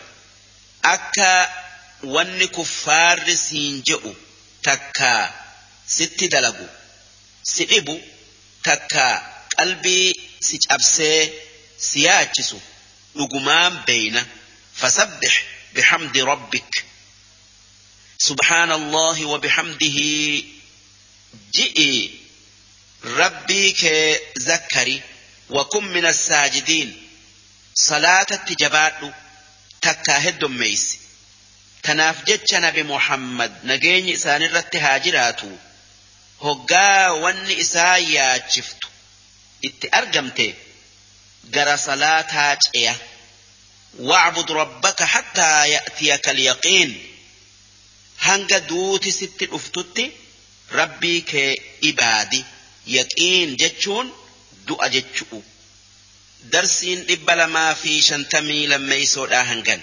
S1: أكا ون كفار سينجئ تكا ست دلقوا سئبوا تكا قلبي سيجابسي سياجسو dhugumaan beeyna fasabbix bixamdi rabbik bixamdihi ji'i rabbii kee zakkari wa kun min assaajidiin salaatatti jabaadhu takkaa heddommeeysi tanaaf jecha nabi muhammad nageenyi isaanirratti haa jiraatu. Hoggaa wanni isaa yaachiftu. Itti argamte. Gara salaataa ce'a. Wa'bud rabbaka hattaa ya'tiyaka alyaqiin. Hanga duuti sitti dhuftutti rabbii kee ibaadi. Yaqiin jechuun du'a jechu'u. Darsiin dhibba lamaa fi shantamii lammeeysoodhaa hangan